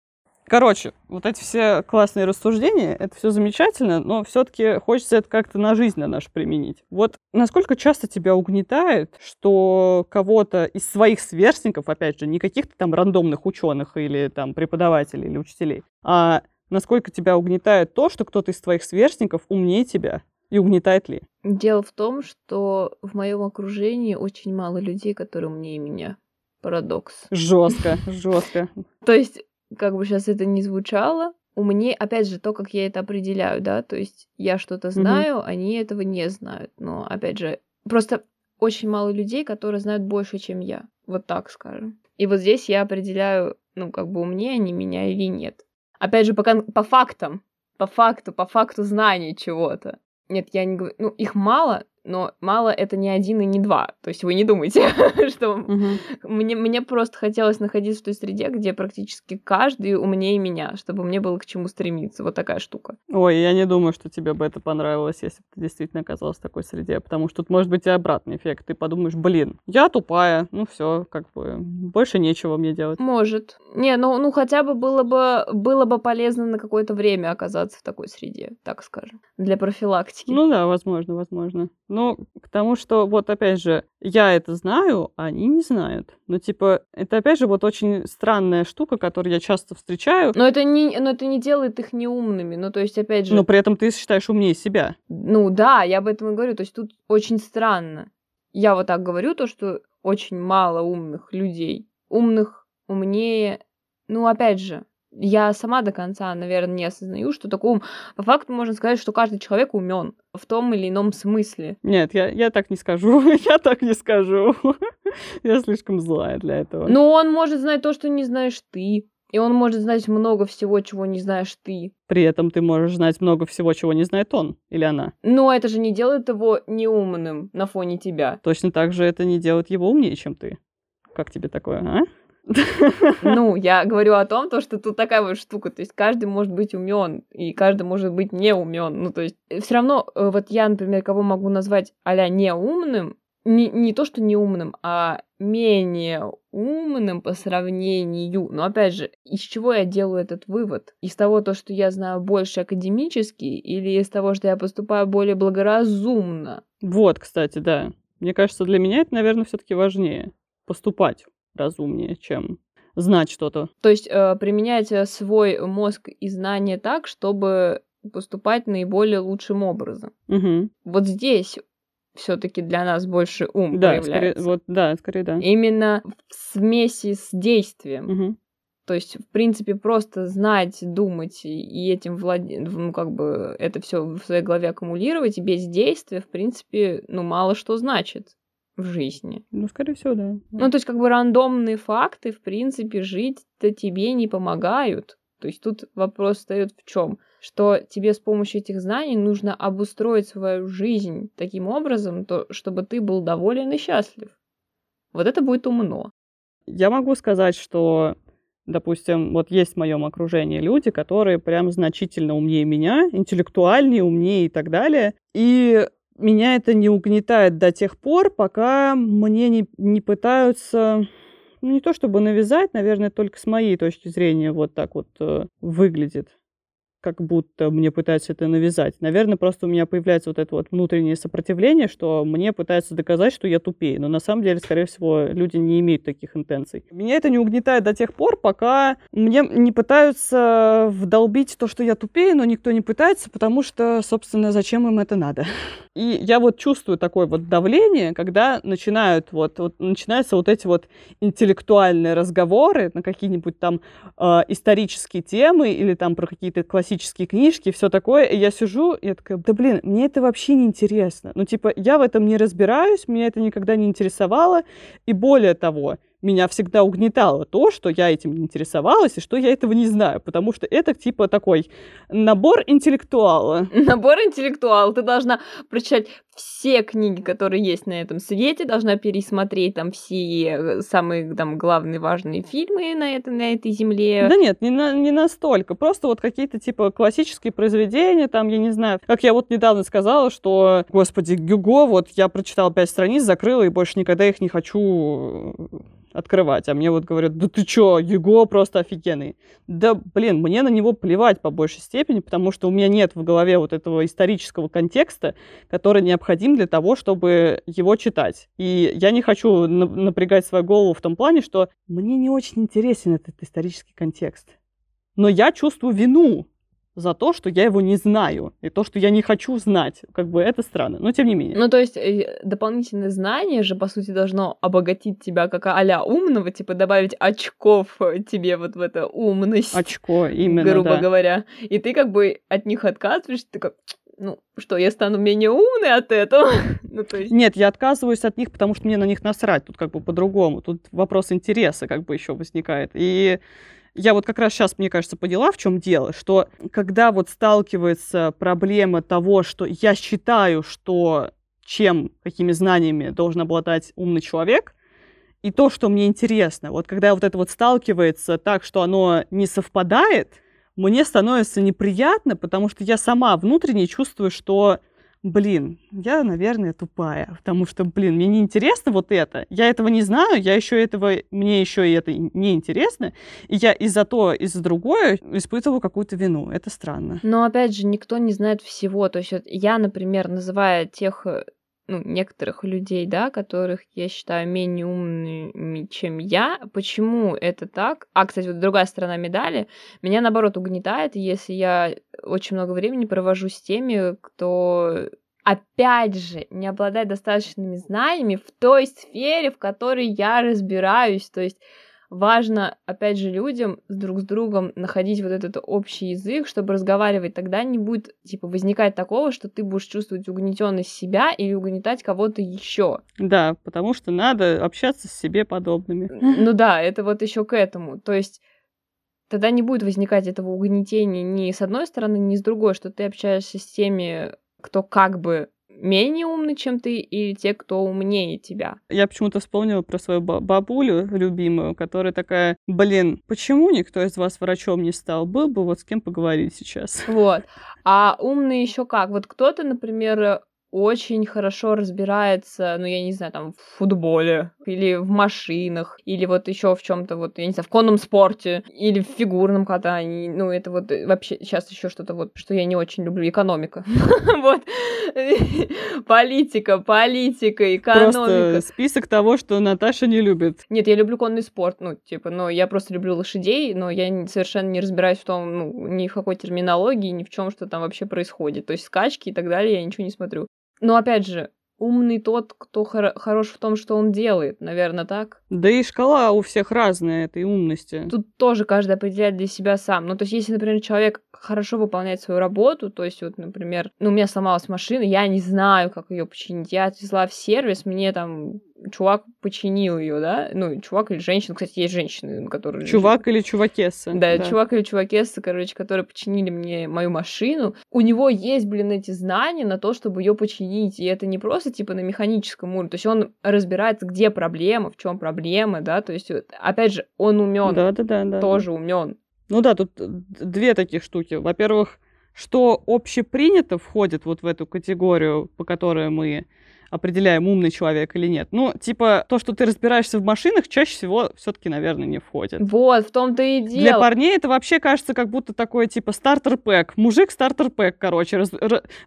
Короче, вот эти все классные рассуждения, это все замечательно, но все-таки хочется это как-то на жизнь на нашу применить. Вот насколько часто тебя угнетает, что кого-то из своих сверстников, опять же, не каких-то там рандомных ученых или там преподавателей или учителей, а насколько тебя угнетает то, что кто-то из твоих сверстников умнее тебя, и угнетает ли? Дело в том, что в моем окружении очень мало людей, которые умнее меня. Парадокс. Жестко, жестко. То есть, как бы сейчас это ни звучало, умнее, опять же, то, как я это определяю, да, то есть я что-то знаю, они этого не знают. Но, опять же, просто очень мало людей, которые знают больше, чем я. Вот так скажем. И вот здесь я определяю, ну, как бы умнее они меня или нет. Опять же, по, кон- по фактам. По факту, по факту знаний чего-то. Нет, я не говорю... Ну, их мало, но мало это не один и не два. То есть вы не думайте, что мне, мне просто хотелось находиться в той среде, где практически каждый умнее меня, чтобы мне было к чему стремиться. Вот такая штука. Ой, я не думаю, что тебе бы это понравилось, если бы ты действительно оказалась в такой среде, потому что тут может быть и обратный эффект. Ты подумаешь, блин, я тупая, ну все, как бы, больше нечего мне делать. Может. Не, ну, ну хотя бы было бы было бы полезно на какое-то время оказаться в такой среде, так скажем, для профилактики. Ну да, возможно, возможно. Но к тому, что вот опять же, я это знаю, а они не знают. Ну типа, это опять же вот очень странная штука, которую я часто встречаю, но это не, но это не делает их неумными. Ну то есть опять же, но при этом ты считаешь умнее себя. Ну да, я об этом и говорю. То есть тут очень странно. Я вот так говорю, то, что очень мало умных людей. Умных, умнее. Ну, опять же, я сама до конца, наверное, не осознаю, что такое ум. По факту можно сказать, что каждый человек умен в том или ином смысле. Нет, я, я так не скажу, я так не скажу. Я слишком злая для этого. Но он может знать то, что не знаешь ты. И он может знать много всего, чего не знаешь ты. При этом ты можешь знать много всего, чего не знает он или она. Но это же не делает его неумным на фоне тебя. Точно так же это не делает его умнее, чем ты. Как тебе такое, а? Ну, я говорю о том, то, что тут такая вот штука. То есть каждый может быть умен, и каждый может быть не умен. Ну, то есть все равно, э, вот я, например, кого могу назвать а-ля неумным, не, не то, что неумным, а менее умным по сравнению. Но опять же, из чего я делаю этот вывод? Из того, то, что я знаю больше академически, или из того, что я поступаю более благоразумно? Вот, кстати, да. Мне кажется, для меня это, наверное, все-таки важнее поступать разумнее, чем знать что-то. То есть э, применять э, свой мозг и знания так, чтобы поступать наиболее лучшим образом. Угу. Вот здесь все-таки для нас больше ум Да, проявляется. скорее, вот, да, скорее, да. Именно в смеси с действием. Мгм. То есть, в принципе, просто знать, думать и- и этим владеть, ну, как бы это все в своей голове аккумулировать, и без действия, в принципе, ну, мало что значит в жизни. Ну, скорее всего, да. Ну, то есть, как бы рандомные факты, в принципе, жить-то тебе не помогают. То есть тут вопрос встает в чем? Что тебе с помощью этих знаний нужно обустроить свою жизнь таким образом, то, чтобы ты был доволен и счастлив. Вот это будет умно. Я могу сказать, что, допустим, вот есть в моем окружении люди, которые прям значительно умнее меня, интеллектуальнее, умнее и так далее. И меня это не угнетает до тех пор, пока мне не, не пытаются, ну, не то чтобы навязать, наверное, только с моей точки зрения вот так вот э, выглядит как будто мне пытаются это навязать. Наверное, просто у меня появляется вот это вот внутреннее сопротивление, что мне пытаются доказать, что я тупее. Но на самом деле, скорее всего, люди не имеют таких интенций. Меня это не угнетает до тех пор, пока мне не пытаются вдолбить то, что я тупее, но никто не пытается, потому что, собственно, зачем им это надо? И я вот чувствую такое вот давление, когда начинают вот, вот начинаются вот эти вот интеллектуальные разговоры на какие-нибудь там э, исторические темы или там про какие-то классические книжки, все такое, и я сижу, и я такая, да блин, мне это вообще не интересно. Ну, типа, я в этом не разбираюсь, меня это никогда не интересовало, и более того, меня всегда угнетало то, что я этим не интересовалась и что я этого не знаю, потому что это типа такой набор интеллектуала. Набор интеллектуал. Ты должна прочитать все книги, которые есть на этом свете, должна пересмотреть там все э, самые там главные важные фильмы на, это, на этой земле. Да нет, не, на- не настолько. Просто вот какие-то типа классические произведения, там, я не знаю. Как я вот недавно сказала, что, господи, Гюго, вот я прочитала пять страниц, закрыла и больше никогда их не хочу э, открывать. А мне вот говорят, да ты чё, Гюго просто офигенный. Да, блин, мне на него плевать по большей степени, потому что у меня нет в голове вот этого исторического контекста, который необходим для того, чтобы его читать. И я не хочу на- напрягать свою голову в том плане, что мне не очень интересен этот исторический контекст. Но я чувствую вину за то, что я его не знаю, и то, что я не хочу знать. Как бы это странно, но тем не менее. Ну, то есть э, дополнительное знание же, по сути, должно обогатить тебя как а умного, типа добавить очков э, тебе вот в это умность, Очко, именно, грубо да. говоря. И ты как бы от них отказываешься, ты как, ну, что, я стану менее умной от этого? ну, то есть... Нет, я отказываюсь от них, потому что мне на них насрать. Тут как бы по-другому. Тут вопрос интереса как бы еще возникает. И я вот как раз сейчас, мне кажется, поняла, в чем дело, что когда вот сталкивается проблема того, что я считаю, что чем, какими знаниями должен обладать умный человек, и то, что мне интересно, вот когда вот это вот сталкивается так, что оно не совпадает, мне становится неприятно, потому что я сама внутренне чувствую, что блин, я, наверное, тупая, потому что, блин, мне не интересно вот это, я этого не знаю, я еще этого, мне еще и это не интересно, и я и за то, и за другое испытываю какую-то вину. Это странно. Но опять же, никто не знает всего. То есть я, например, называя тех э, ну, некоторых людей, да, которых я считаю менее умными, чем я. Почему это так? А, кстати, вот другая сторона медали. Меня, наоборот, угнетает, если я очень много времени провожу с теми, кто опять же, не обладает достаточными знаниями в той сфере, в которой я разбираюсь. То есть важно, опять же, людям друг с другом находить вот этот общий язык, чтобы разговаривать. Тогда не будет, типа, возникать такого, что ты будешь чувствовать угнетенность себя или угнетать кого-то еще. Да, потому что надо общаться с себе подобными. Ну да, это вот еще к этому. То есть тогда не будет возникать этого угнетения ни с одной стороны, ни с другой, что ты общаешься с теми, кто как бы менее умный, чем ты, или те, кто умнее тебя. Я почему-то вспомнила про свою ба- бабулю любимую, которая такая, блин, почему никто из вас врачом не стал? Был бы вот с кем поговорить сейчас. Вот. А умный еще как? Вот кто-то, например, очень хорошо разбирается, ну, я не знаю, там, в футболе, или в машинах, или вот еще в чем-то, вот, я не знаю, в конном спорте, или в фигурном катании. Ну, это вот э, вообще сейчас еще что-то вот, что я не очень люблю, экономика. Вот. Политика, политика, экономика. Список того, что Наташа не любит. Нет, я люблю конный спорт, ну, типа, но я просто люблю лошадей, но я совершенно не разбираюсь в том, ну, ни в какой терминологии, ни в чем, что там вообще происходит. То есть скачки и так далее, я ничего не смотрю. Но опять же, умный тот, кто хор- хорош в том, что он делает, наверное, так? Да и шкала у всех разная этой умности. Тут тоже каждый определяет для себя сам. Ну, то есть, если, например, человек хорошо выполняет свою работу, то есть, вот, например, ну, у меня сломалась машина, я не знаю, как ее починить, я отвезла в сервис, мне там чувак починил ее, да, ну, чувак или женщина, кстати, есть женщины, которые... Чувак или чувакесса. Да, да, чувак или чувакесса, короче, которые починили мне мою машину. У него есть, блин, эти знания на то, чтобы ее починить, и это не просто, типа, на механическом уровне, то есть он разбирается, где проблема, в чем проблема, да, то есть, опять же, он умен. Да, да, да, да. Тоже умен. Ну да, тут две таких штуки. Во-первых, что общепринято входит вот в эту категорию, по которой мы определяем, умный человек или нет. Ну, типа, то, что ты разбираешься в машинах, чаще всего все-таки, наверное, не входит. Вот, в том-то и дело. Для парней это вообще кажется как будто такое, типа, стартер-пэк. Мужик стартер-пэк, короче. Раз,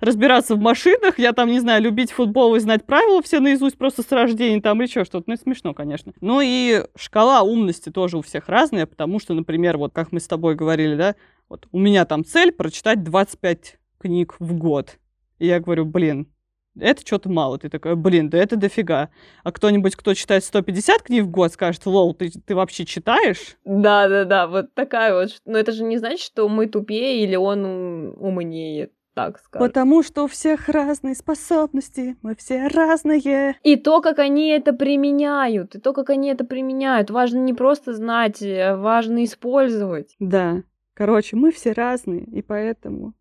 разбираться в машинах, я там, не знаю, любить футбол и знать правила все наизусть просто с рождения там или что, что-то. Ну, это смешно, конечно. Ну и шкала умности тоже у всех разная, потому что, например, вот как мы с тобой говорили, да, вот у меня там цель прочитать 25 книг в год. И я говорю, блин, это что-то мало. Ты такой, блин, да это дофига. А кто-нибудь, кто читает 150 книг в год, скажет, лол, ты, ты вообще читаешь? Да-да-да, вот такая вот. Но это же не значит, что мы тупее или он умнее так скажем. Потому что у всех разные способности, мы все разные. И то, как они это применяют, и то, как они это применяют, важно не просто знать, а важно использовать. Да. Короче, мы все разные, и поэтому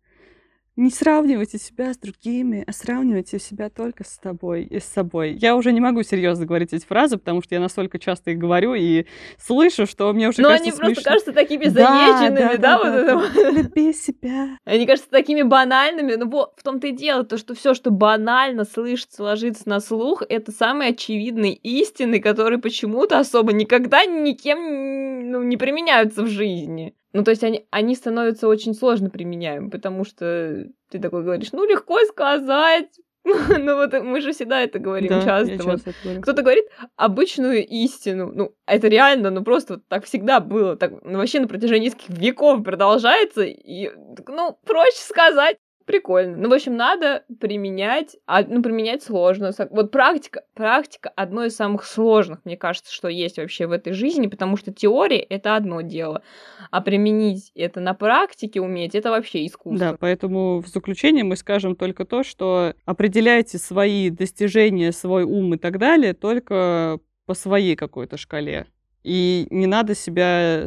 не сравнивайте себя с другими, а сравнивайте себя только с тобой и с собой. Я уже не могу серьезно говорить эти фразы, потому что я настолько часто их говорю и слышу, что мне уже Но кажется они смешно. просто кажутся такими заезженными, да, да, да, вот да, это. Люби себя. Они кажутся такими банальными, но вот в том-то и дело, то, что все, что банально слышится, ложится на слух, это самые очевидные истины, которые почему-то особо никогда никем ну, не применяются в жизни. Ну, то есть они, они становятся очень сложно применяемы, потому что ты такой говоришь, ну, легко сказать, ну вот мы же всегда это говорим Да, часто. я вот. часто это говорю. Кто-то говорит обычную истину. Ну, это реально, ну просто вот так всегда было. Так ну, вообще на протяжении нескольких веков продолжается. И, ну, проще сказать. Прикольно. Ну, в общем, надо применять, а, ну, применять сложно. Вот практика, практика одно из самых сложных, мне кажется, что есть вообще в этой жизни, потому что теория — это одно дело, а применить это на практике уметь — это вообще искусство. Да, поэтому в заключение мы скажем только то, что определяйте свои достижения, свой ум и так далее только по своей какой-то шкале. И не надо себя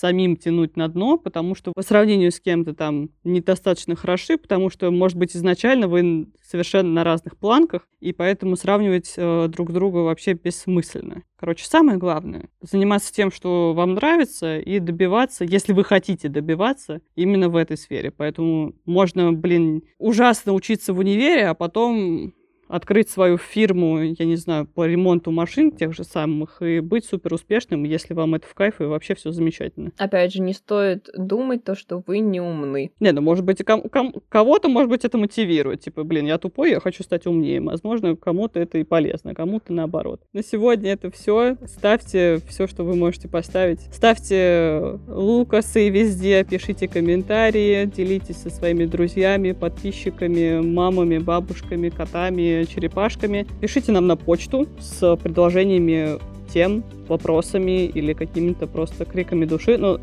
самим тянуть на дно, потому что по сравнению с кем-то там недостаточно хороши, потому что, может быть, изначально вы совершенно на разных планках, и поэтому сравнивать э, друг друга вообще бессмысленно. Короче, самое главное — заниматься тем, что вам нравится, и добиваться, если вы хотите добиваться, именно в этой сфере. Поэтому можно, блин, ужасно учиться в универе, а потом открыть свою фирму, я не знаю, по ремонту машин тех же самых и быть супер успешным, если вам это в кайф и вообще все замечательно. Опять же, не стоит думать то, что вы не умны. Не, ну, может быть, ком- ком- кого-то, может быть, это мотивирует. Типа, блин, я тупой, я хочу стать умнее. Возможно, кому-то это и полезно, кому-то наоборот. На сегодня это все. Ставьте все, что вы можете поставить. Ставьте лукасы везде, пишите комментарии, делитесь со своими друзьями, подписчиками, мамами, бабушками, котами, черепашками. Пишите нам на почту с предложениями тем, вопросами или какими-то просто криками души. Ну,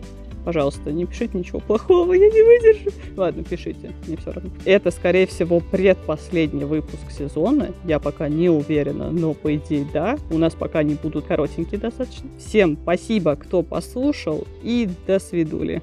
пожалуйста, не пишите ничего плохого, я не выдержу. Ладно, пишите, мне все равно. Это, скорее всего, предпоследний выпуск сезона. Я пока не уверена, но по идее да. У нас пока не будут коротенькие достаточно. Всем спасибо, кто послушал, и до свидули.